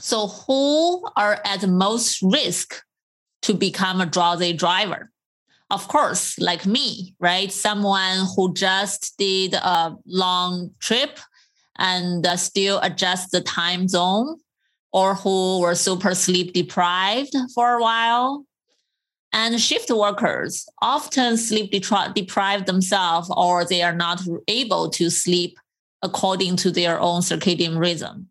So, who are at most risk to become a drowsy driver? Of course, like me, right? Someone who just did a long trip and uh, still adjust the time zone, or who were super sleep deprived for a while. And shift workers often sleep deprived themselves, or they are not able to sleep according to their own circadian rhythm.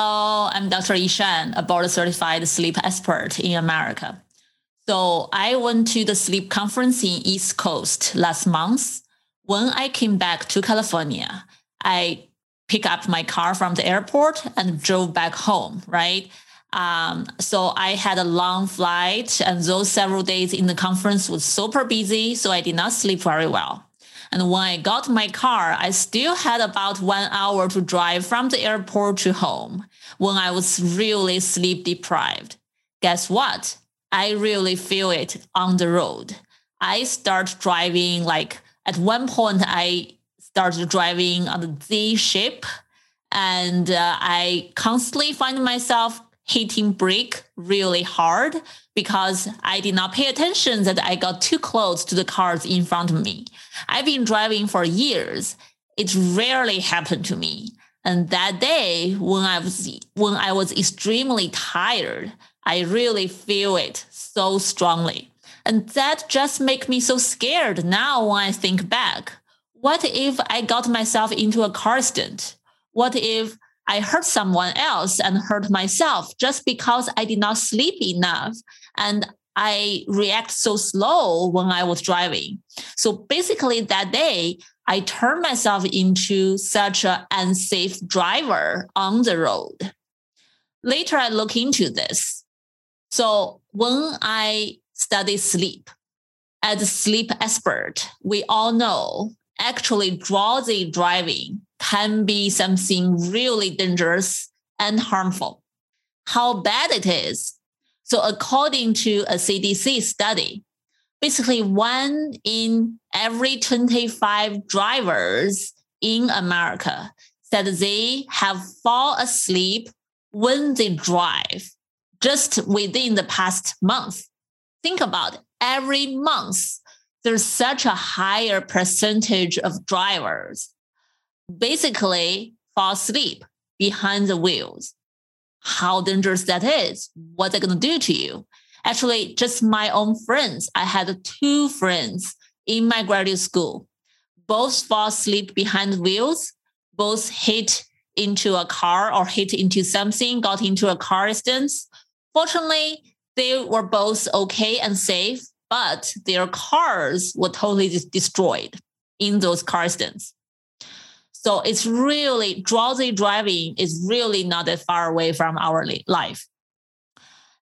Hello, I'm Dr. Yishan, a board certified sleep expert in America. So I went to the sleep conference in East Coast last month. When I came back to California, I picked up my car from the airport and drove back home, right? Um, so I had a long flight and those several days in the conference was super busy. So I did not sleep very well. And when I got my car, I still had about one hour to drive from the airport to home when I was really sleep deprived. Guess what? I really feel it on the road. I start driving like at one point I started driving on the Z ship and uh, I constantly find myself hitting brake really hard because I did not pay attention that I got too close to the cars in front of me. I've been driving for years. It rarely happened to me. And that day when I was when I was extremely tired, I really feel it so strongly. And that just make me so scared now when I think back. What if I got myself into a car accident? What if I hurt someone else and hurt myself just because I did not sleep enough and I react so slow when I was driving. So basically that day, I turned myself into such an unsafe driver on the road. Later, I look into this. So when I study sleep, as a sleep expert, we all know actually drowsy driving can be something really dangerous and harmful. How bad it is. So, according to a CDC study, basically one in every 25 drivers in America said they have fall asleep when they drive just within the past month. Think about it. Every month, there's such a higher percentage of drivers basically fall asleep behind the wheels. How dangerous that is. What's it going to do to you? Actually, just my own friends. I had two friends in my graduate school. Both fall asleep behind wheels, both hit into a car or hit into something, got into a car accident. Fortunately, they were both okay and safe, but their cars were totally destroyed in those car accidents. So it's really drowsy driving is really not that far away from our life.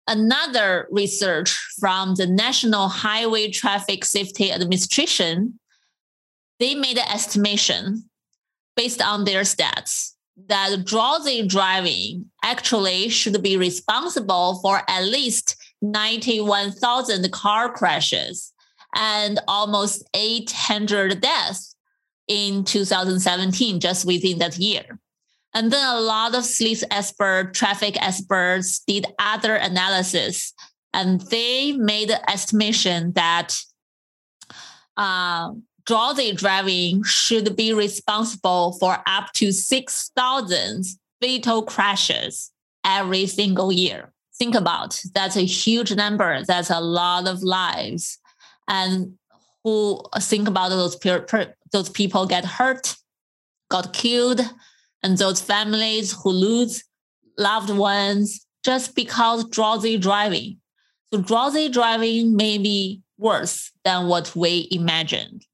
Another research from the National Highway Traffic Safety Administration, they made an estimation based on their stats that drowsy driving actually should be responsible for at least 91,000 car crashes and almost 800 deaths in 2017, just within that year. And then a lot of sleep experts, traffic experts did other analysis, and they made the estimation that uh, drowsy driving should be responsible for up to 6,000 fatal crashes every single year. Think about that's a huge number. That's a lot of lives. And who think about those those people get hurt, got killed, and those families who lose loved ones just because drowsy driving. So drowsy driving may be worse than what we imagined.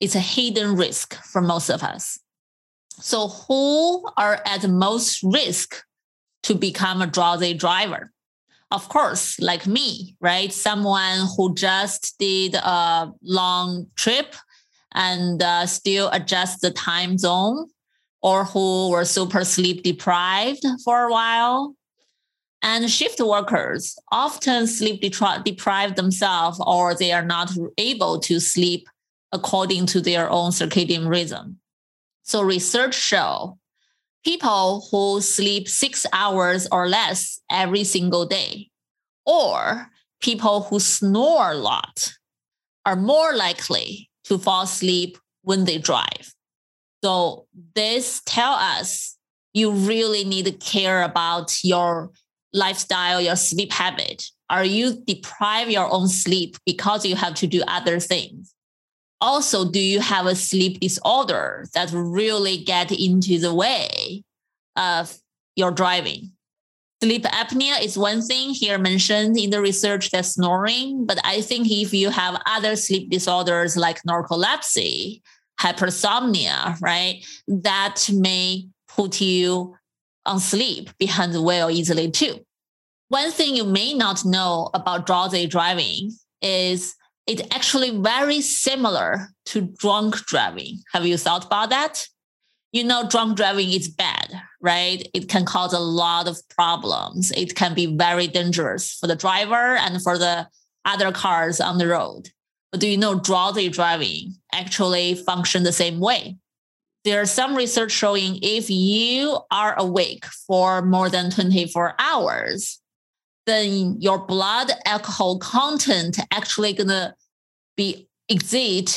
It's a hidden risk for most of us. So who are at most risk to become a drowsy driver? Of course, like me, right? Someone who just did a long trip and uh, still adjust the time zone or who were super sleep deprived for a while. And shift workers often sleep depri- deprived themselves or they are not able to sleep according to their own circadian rhythm. So research show people who sleep six hours or less every single day, or people who snore a lot are more likely to fall asleep when they drive. So this tell us you really need to care about your lifestyle, your sleep habit. Are you deprive your own sleep because you have to do other things? Also, do you have a sleep disorder that really get into the way of your driving? Sleep apnea is one thing here mentioned in the research that's snoring, but I think if you have other sleep disorders like narcolepsy, hypersomnia, right, that may put you on sleep behind the wheel easily too. One thing you may not know about drowsy driving is it's actually very similar to drunk driving. Have you thought about that? You know, drunk driving is bad, right? It can cause a lot of problems. It can be very dangerous for the driver and for the other cars on the road. But do you know drowsy driving actually function the same way? There's some research showing if you are awake for more than 24 hours, then your blood alcohol content actually gonna be exceed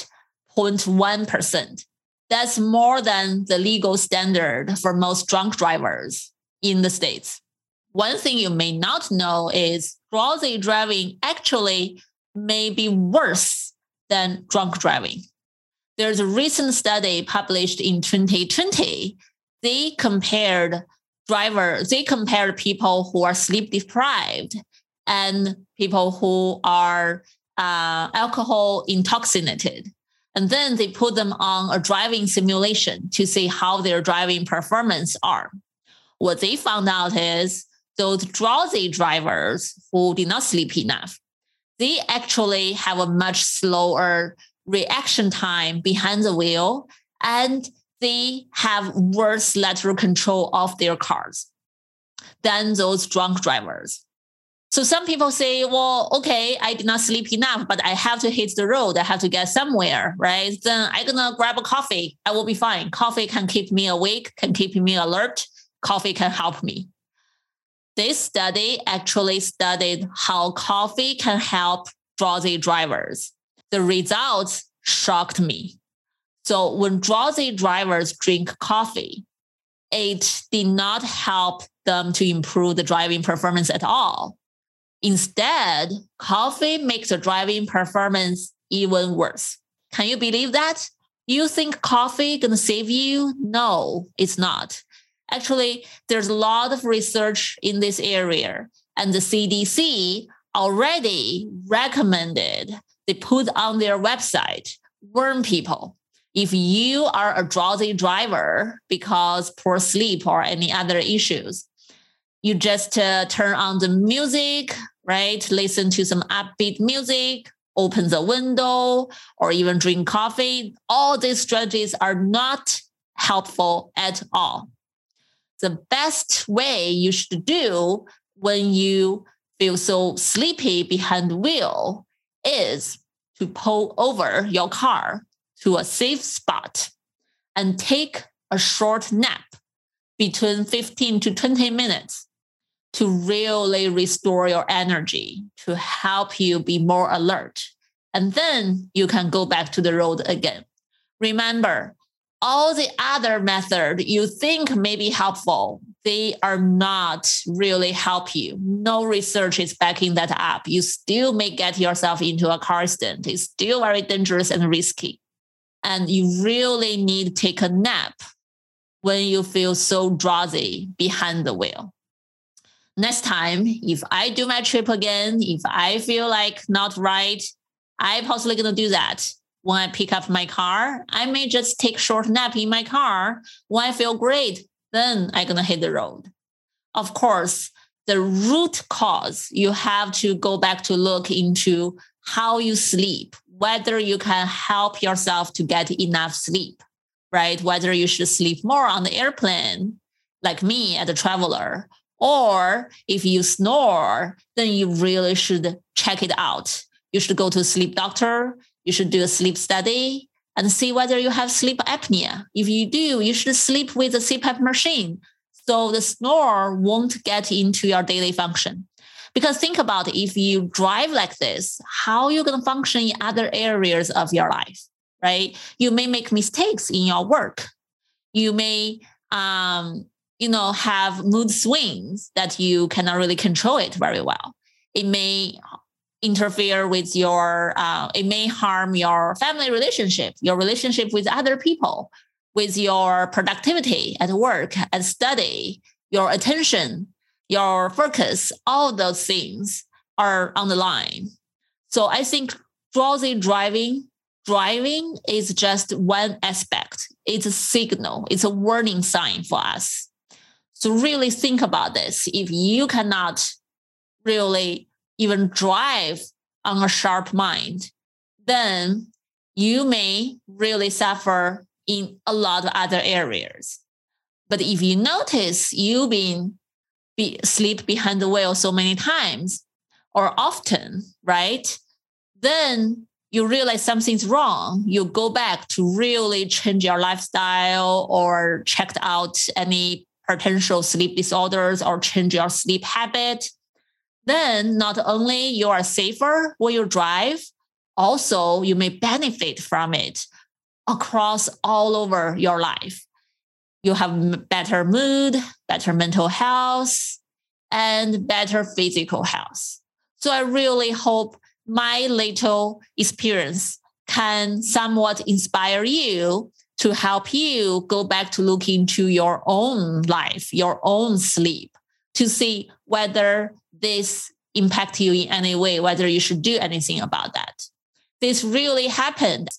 0.1%. That's more than the legal standard for most drunk drivers in the States. One thing you may not know is drowsy driving actually may be worse than drunk driving. There's a recent study published in 2020. They compared drivers, they compared people who are sleep deprived and people who are uh, alcohol intoxicated. And then they put them on a driving simulation to see how their driving performance are. What they found out is those drowsy drivers who did not sleep enough, they actually have a much slower reaction time behind the wheel and they have worse lateral control of their cars than those drunk drivers. So some people say, well, okay, I did not sleep enough, but I have to hit the road. I have to get somewhere, right? Then I'm going to grab a coffee. I will be fine. Coffee can keep me awake, can keep me alert. Coffee can help me. This study actually studied how coffee can help drowsy drivers. The results shocked me. So when drowsy drivers drink coffee, it did not help them to improve the driving performance at all. Instead, coffee makes the driving performance even worse. Can you believe that? You think coffee gonna save you? No, it's not. Actually, there's a lot of research in this area, and the CDC already recommended they put on their website warn people if you are a drowsy driver because poor sleep or any other issues you just uh, turn on the music, right? Listen to some upbeat music, open the window, or even drink coffee. All these strategies are not helpful at all. The best way you should do when you feel so sleepy behind the wheel is to pull over your car to a safe spot and take a short nap between 15 to 20 minutes to really restore your energy to help you be more alert. And then you can go back to the road again. Remember, all the other methods you think may be helpful, they are not really help you. No research is backing that up. You still may get yourself into a car accident. It's still very dangerous and risky. And you really need to take a nap when you feel so drowsy behind the wheel next time, if I do my trip again, if I feel like not right, I possibly gonna do that. When I pick up my car, I may just take short nap in my car. When I feel great, then I'm gonna hit the road. Of course, the root cause, you have to go back to look into how you sleep, whether you can help yourself to get enough sleep, right? Whether you should sleep more on the airplane, like me as a traveler, or if you snore, then you really should check it out. You should go to a sleep doctor. You should do a sleep study and see whether you have sleep apnea. If you do, you should sleep with a CPAP machine so the snore won't get into your daily function. Because think about if you drive like this, how you're going to function in other areas of your life, right? You may make mistakes in your work. You may, um, you know, have mood swings that you cannot really control it very well. It may interfere with your, uh, it may harm your family relationship, your relationship with other people, with your productivity at work, at study, your attention, your focus, all those things are on the line. So I think drowsy driving, driving is just one aspect. It's a signal, it's a warning sign for us. So really think about this. If you cannot really even drive on a sharp mind, then you may really suffer in a lot of other areas. But if you notice you've been be, sleep behind the wheel so many times or often, right? Then you realize something's wrong. You go back to really change your lifestyle or check out any potential sleep disorders or change your sleep habit. Then not only you are safer when you drive, also you may benefit from it across all over your life. You have better mood, better mental health, and better physical health. So I really hope my little experience can somewhat inspire you to help you go back to look into your own life, your own sleep, to see whether this impact you in any way, whether you should do anything about that. This really happened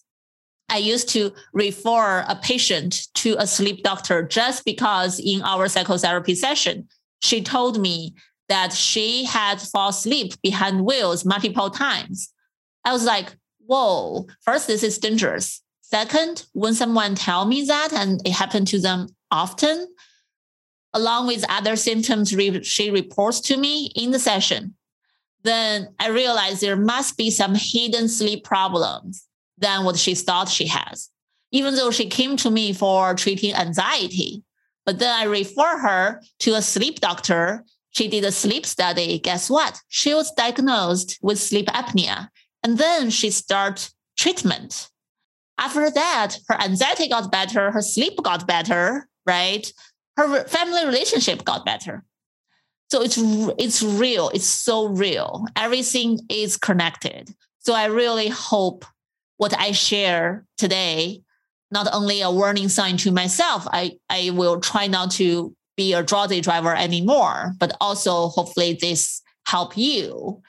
I used to refer a patient to a sleep doctor just because in our psychotherapy session, she told me that she had fall asleep behind wheels multiple times. I was like, whoa, first, this is dangerous. Second, when someone tell me that and it happened to them often, along with other symptoms she reports to me in the session, then I realized there must be some hidden sleep problems than what she thought she has, even though she came to me for treating anxiety. But then I refer her to a sleep doctor. She did a sleep study. Guess what? She was diagnosed with sleep apnea. And then she started treatment. After that, her anxiety got better, her sleep got better, right? Her family relationship got better. So it's it's real. It's so real. Everything is connected. So I really hope what I share today, not only a warning sign to myself, I, I will try not to be a drowsy driver anymore, but also hopefully this help you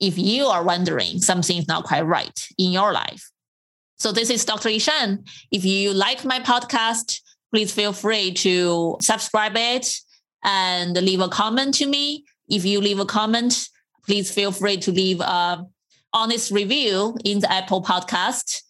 if you are wondering something's not quite right in your life. So this is Dr. Yishan. If you like my podcast, please feel free to subscribe it and leave a comment to me. If you leave a comment, please feel free to leave a honest review in the Apple podcast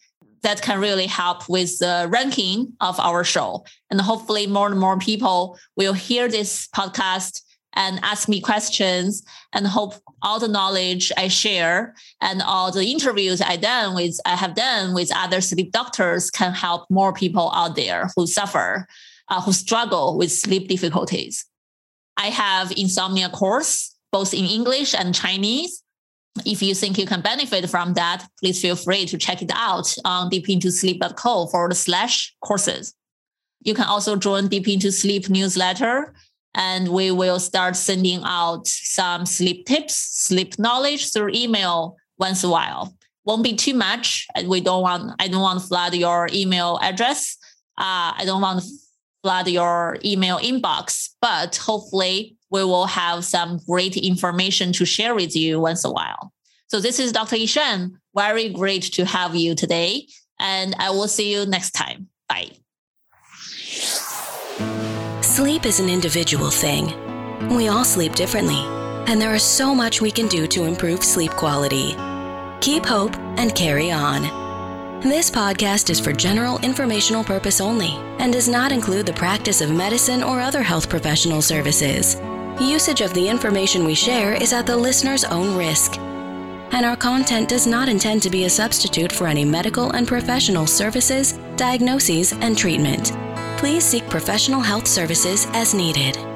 that can really help with the ranking of our show. And hopefully more and more people will hear this podcast and ask me questions and hope all the knowledge I share and all the interviews I done with I have done with other sleep doctors can help more people out there who suffer, uh, who struggle with sleep difficulties. I have insomnia course both in English and Chinese if you think you can benefit from that, please feel free to check it out on deepintosleep.co forward slash courses. You can also join Deep Into Sleep newsletter, and we will start sending out some sleep tips, sleep knowledge through email once a while. Won't be too much, we don't want. I don't want to flood your email address. Uh, I don't want to flood your email inbox, but hopefully we will have some great information to share with you once a while. So this is Dr. Yishan. Very great to have you today. And I will see you next time. Bye. Sleep is an individual thing We all sleep differently, and there is so much we can do to improve sleep quality. Keep hope and carry on. This podcast is for general informational purpose only and does not include the practice of medicine or other health professional services. Usage of the information we share is at the listener's own risk, and our content does not intend to be a substitute for any medical and professional services, diagnoses, and treatment. Please seek professional health services as needed.